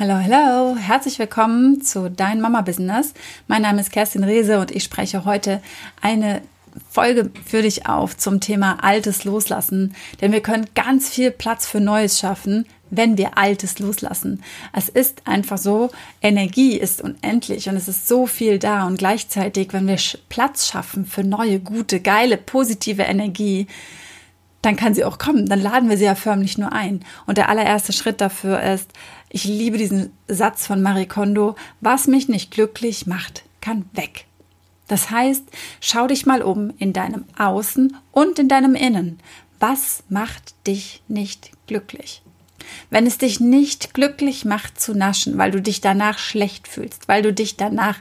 Hallo, hallo, herzlich willkommen zu Dein Mama Business. Mein Name ist Kerstin Rehse und ich spreche heute eine Folge für dich auf zum Thema Altes loslassen, denn wir können ganz viel Platz für Neues schaffen, wenn wir Altes loslassen. Es ist einfach so, Energie ist unendlich und es ist so viel da und gleichzeitig, wenn wir Platz schaffen für neue, gute, geile, positive Energie, dann kann sie auch kommen. Dann laden wir sie ja förmlich nur ein. Und der allererste Schritt dafür ist, ich liebe diesen Satz von Marie Kondo, was mich nicht glücklich macht, kann weg. Das heißt, schau dich mal um in deinem Außen und in deinem Innen. Was macht dich nicht glücklich? Wenn es dich nicht glücklich macht zu naschen, weil du dich danach schlecht fühlst, weil du dich danach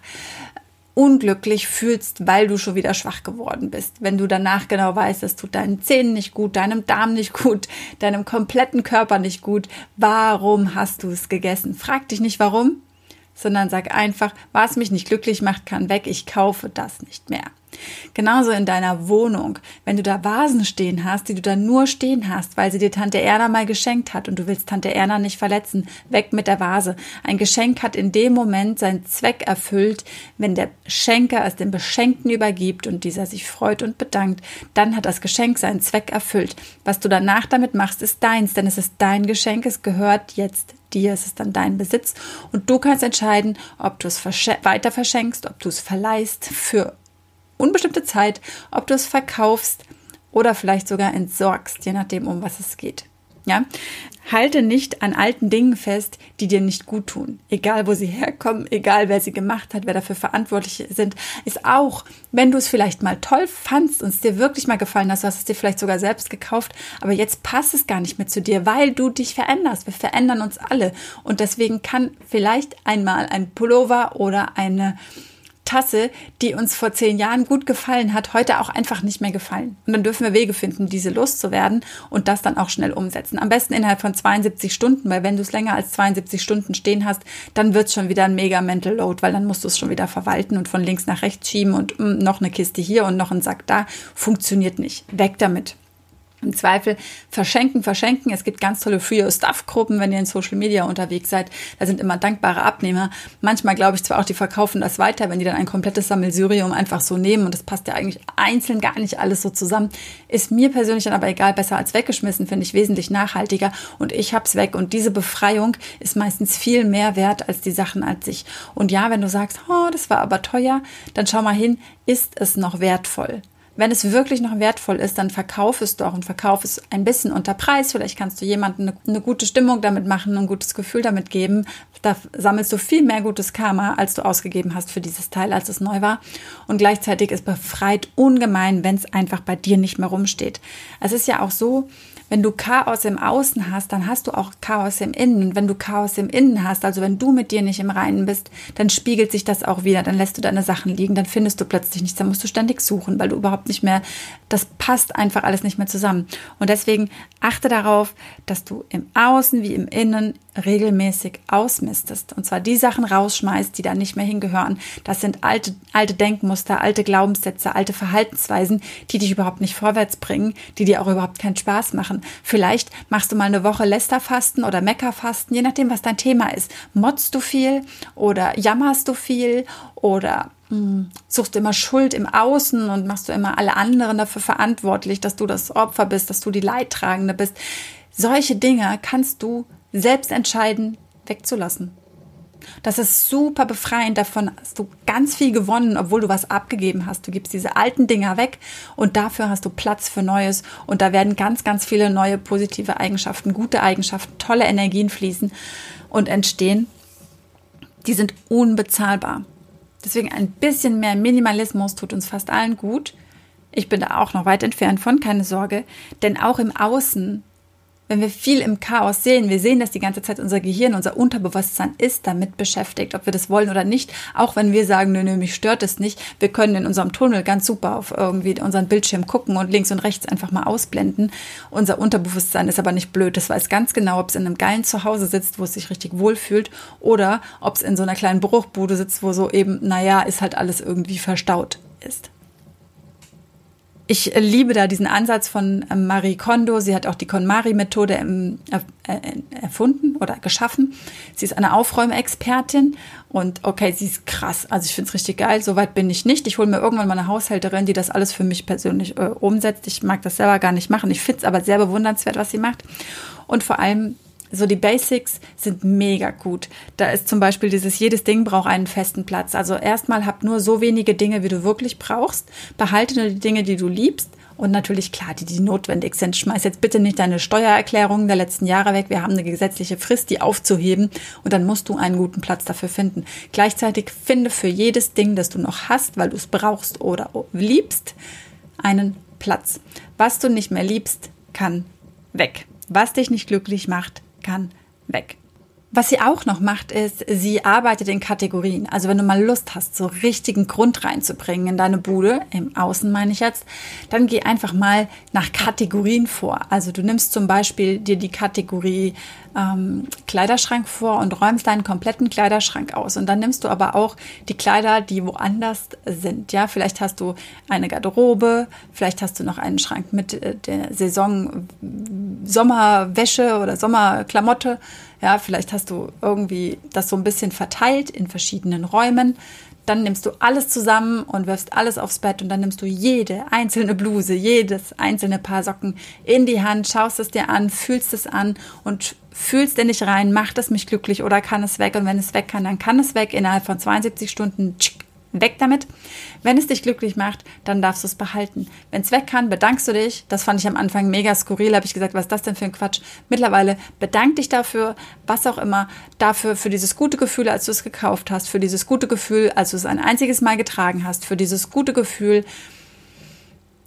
unglücklich fühlst, weil du schon wieder schwach geworden bist. Wenn du danach genau weißt, es tut deinen Zähnen nicht gut, deinem Darm nicht gut, deinem kompletten Körper nicht gut, warum hast du es gegessen? Frag dich nicht warum, sondern sag einfach, was mich nicht glücklich macht, kann weg, ich kaufe das nicht mehr. Genauso in deiner Wohnung. Wenn du da Vasen stehen hast, die du da nur stehen hast, weil sie dir Tante Erna mal geschenkt hat und du willst Tante Erna nicht verletzen, weg mit der Vase. Ein Geschenk hat in dem Moment seinen Zweck erfüllt, wenn der Schenker es dem Beschenkten übergibt und dieser sich freut und bedankt, dann hat das Geschenk seinen Zweck erfüllt. Was du danach damit machst, ist deins, denn es ist dein Geschenk, es gehört jetzt dir, es ist dann dein Besitz und du kannst entscheiden, ob du es weiter verschenkst, ob du es verleihst für unbestimmte Zeit, ob du es verkaufst oder vielleicht sogar entsorgst, je nachdem, um was es geht. Ja, halte nicht an alten Dingen fest, die dir nicht gut tun. Egal, wo sie herkommen, egal, wer sie gemacht hat, wer dafür verantwortlich sind, ist auch, wenn du es vielleicht mal toll fandst und es dir wirklich mal gefallen hast, du hast es dir vielleicht sogar selbst gekauft, aber jetzt passt es gar nicht mehr zu dir, weil du dich veränderst. Wir verändern uns alle und deswegen kann vielleicht einmal ein Pullover oder eine Tasse, die uns vor zehn Jahren gut gefallen hat, heute auch einfach nicht mehr gefallen. Und dann dürfen wir Wege finden, diese loszuwerden und das dann auch schnell umsetzen. Am besten innerhalb von 72 Stunden, weil wenn du es länger als 72 Stunden stehen hast, dann wird es schon wieder ein mega Mental Load, weil dann musst du es schon wieder verwalten und von links nach rechts schieben und mh, mm, noch eine Kiste hier und noch ein Sack da. Funktioniert nicht. Weg damit. Im Zweifel verschenken, verschenken. Es gibt ganz tolle Free Your Stuff Gruppen, wenn ihr in Social Media unterwegs seid. Da sind immer dankbare Abnehmer. Manchmal glaube ich zwar auch, die verkaufen das weiter, wenn die dann ein komplettes Sammelsurium einfach so nehmen und das passt ja eigentlich einzeln gar nicht alles so zusammen. Ist mir persönlich dann aber egal, besser als weggeschmissen, finde ich wesentlich nachhaltiger und ich hab's weg und diese Befreiung ist meistens viel mehr wert als die Sachen als sich. Und ja, wenn du sagst, oh, das war aber teuer, dann schau mal hin, ist es noch wertvoll? Wenn es wirklich noch wertvoll ist, dann verkauf es doch und verkauf es ein bisschen unter Preis. Vielleicht kannst du jemandem eine, eine gute Stimmung damit machen, ein gutes Gefühl damit geben. Da sammelst du viel mehr gutes Karma, als du ausgegeben hast für dieses Teil, als es neu war. Und gleichzeitig ist befreit ungemein, wenn es einfach bei dir nicht mehr rumsteht. Es ist ja auch so, wenn du Chaos im Außen hast, dann hast du auch Chaos im Innen. Und wenn du Chaos im Innen hast, also wenn du mit dir nicht im Reinen bist, dann spiegelt sich das auch wieder. Dann lässt du deine Sachen liegen, dann findest du plötzlich nichts, dann musst du ständig suchen, weil du überhaupt nicht mehr, das passt einfach alles nicht mehr zusammen. Und deswegen achte darauf, dass du im Außen wie im Innen regelmäßig ausmistest. Und zwar die Sachen rausschmeißt, die da nicht mehr hingehören. Das sind alte, alte Denkmuster, alte Glaubenssätze, alte Verhaltensweisen, die dich überhaupt nicht vorwärts bringen, die dir auch überhaupt keinen Spaß machen. Vielleicht machst du mal eine Woche Lästerfasten oder Meckerfasten, je nachdem, was dein Thema ist. Motzt du viel oder jammerst du viel oder suchst du immer Schuld im Außen und machst du immer alle anderen dafür verantwortlich, dass du das Opfer bist, dass du die Leidtragende bist. Solche Dinge kannst du selbst entscheiden, wegzulassen. Das ist super befreiend. Davon hast du ganz viel gewonnen, obwohl du was abgegeben hast. Du gibst diese alten Dinger weg und dafür hast du Platz für Neues. Und da werden ganz, ganz viele neue positive Eigenschaften, gute Eigenschaften, tolle Energien fließen und entstehen. Die sind unbezahlbar. Deswegen ein bisschen mehr Minimalismus tut uns fast allen gut. Ich bin da auch noch weit entfernt von, keine Sorge. Denn auch im Außen wenn wir viel im Chaos sehen, wir sehen das die ganze Zeit, unser Gehirn, unser Unterbewusstsein ist damit beschäftigt, ob wir das wollen oder nicht. Auch wenn wir sagen, nö, nö, mich stört es nicht. Wir können in unserem Tunnel ganz super auf irgendwie unseren Bildschirm gucken und links und rechts einfach mal ausblenden. Unser Unterbewusstsein ist aber nicht blöd. Das weiß ganz genau, ob es in einem geilen Zuhause sitzt, wo es sich richtig wohlfühlt oder ob es in so einer kleinen Bruchbude sitzt, wo so eben, naja, ist halt alles irgendwie verstaut ist. Ich liebe da diesen Ansatz von ähm, Marie Kondo. Sie hat auch die KonMari-Methode erfunden oder geschaffen. Sie ist eine Aufräumexpertin und okay, sie ist krass. Also ich finde es richtig geil. Soweit bin ich nicht. Ich hole mir irgendwann mal eine Haushälterin, die das alles für mich persönlich äh, umsetzt. Ich mag das selber gar nicht machen. Ich finde es aber sehr bewundernswert, was sie macht. Und vor allem so die Basics sind mega gut. Da ist zum Beispiel dieses, jedes Ding braucht einen festen Platz. Also erstmal hab nur so wenige Dinge, wie du wirklich brauchst. Behalte nur die Dinge, die du liebst. Und natürlich, klar, die, die notwendig sind. Schmeiß jetzt bitte nicht deine Steuererklärungen der letzten Jahre weg. Wir haben eine gesetzliche Frist, die aufzuheben. Und dann musst du einen guten Platz dafür finden. Gleichzeitig finde für jedes Ding, das du noch hast, weil du es brauchst oder liebst, einen Platz. Was du nicht mehr liebst, kann weg. Was dich nicht glücklich macht, kann weg. Was sie auch noch macht, ist, sie arbeitet in Kategorien. Also wenn du mal Lust hast, so richtigen Grund reinzubringen in deine Bude, im Außen meine ich jetzt, dann geh einfach mal nach Kategorien vor. Also du nimmst zum Beispiel dir die Kategorie ähm, Kleiderschrank vor und räumst deinen kompletten Kleiderschrank aus. Und dann nimmst du aber auch die Kleider, die woanders sind. Ja, vielleicht hast du eine Garderobe, vielleicht hast du noch einen Schrank mit äh, der Saison Sommerwäsche oder Sommerklamotte ja, vielleicht hast du irgendwie das so ein bisschen verteilt in verschiedenen Räumen. Dann nimmst du alles zusammen und wirfst alles aufs Bett und dann nimmst du jede einzelne Bluse, jedes einzelne Paar Socken in die Hand, schaust es dir an, fühlst es an und fühlst in dich rein, macht es mich glücklich oder kann es weg? Und wenn es weg kann, dann kann es weg innerhalb von 72 Stunden. Tschick, Weg damit. Wenn es dich glücklich macht, dann darfst du es behalten. Wenn es weg kann, bedankst du dich. Das fand ich am Anfang mega skurril. Habe ich gesagt, was ist das denn für ein Quatsch? Mittlerweile bedank dich dafür, was auch immer, dafür, für dieses gute Gefühl, als du es gekauft hast, für dieses gute Gefühl, als du es ein einziges Mal getragen hast, für dieses gute Gefühl,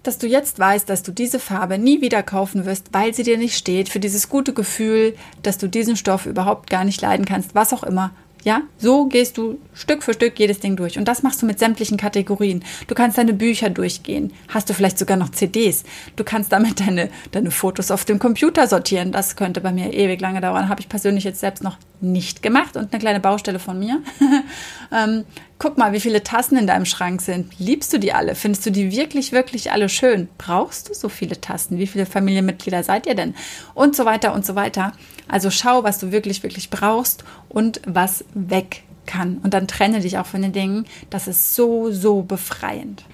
dass du jetzt weißt, dass du diese Farbe nie wieder kaufen wirst, weil sie dir nicht steht, für dieses gute Gefühl, dass du diesen Stoff überhaupt gar nicht leiden kannst, was auch immer. Ja, so gehst du Stück für Stück jedes Ding durch. Und das machst du mit sämtlichen Kategorien. Du kannst deine Bücher durchgehen. Hast du vielleicht sogar noch CDs. Du kannst damit deine, deine Fotos auf dem Computer sortieren. Das könnte bei mir ewig lange dauern. Habe ich persönlich jetzt selbst noch nicht gemacht. Und eine kleine Baustelle von mir. ähm, guck mal, wie viele Tassen in deinem Schrank sind. Liebst du die alle? Findest du die wirklich, wirklich alle schön? Brauchst du so viele Tassen? Wie viele Familienmitglieder seid ihr denn? Und so weiter und so weiter. Also schau, was du wirklich, wirklich brauchst und was weg kann. Und dann trenne dich auch von den Dingen. Das ist so, so befreiend.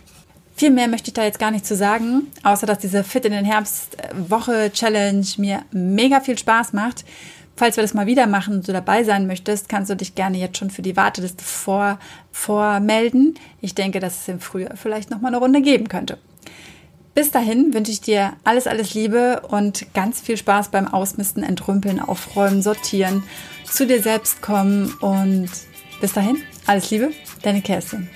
Viel mehr möchte ich da jetzt gar nicht zu sagen, außer dass diese Fit in den Herbst Woche Challenge mir mega viel Spaß macht. Falls wir das mal wieder machen und du dabei sein möchtest, kannst du dich gerne jetzt schon für die Warteliste vor, vormelden. Ich denke, dass es im Frühjahr vielleicht noch mal eine Runde geben könnte. Bis dahin wünsche ich dir alles, alles Liebe und ganz viel Spaß beim Ausmisten, Entrümpeln, Aufräumen, Sortieren, zu dir selbst kommen und bis dahin, alles Liebe, deine Kerstin.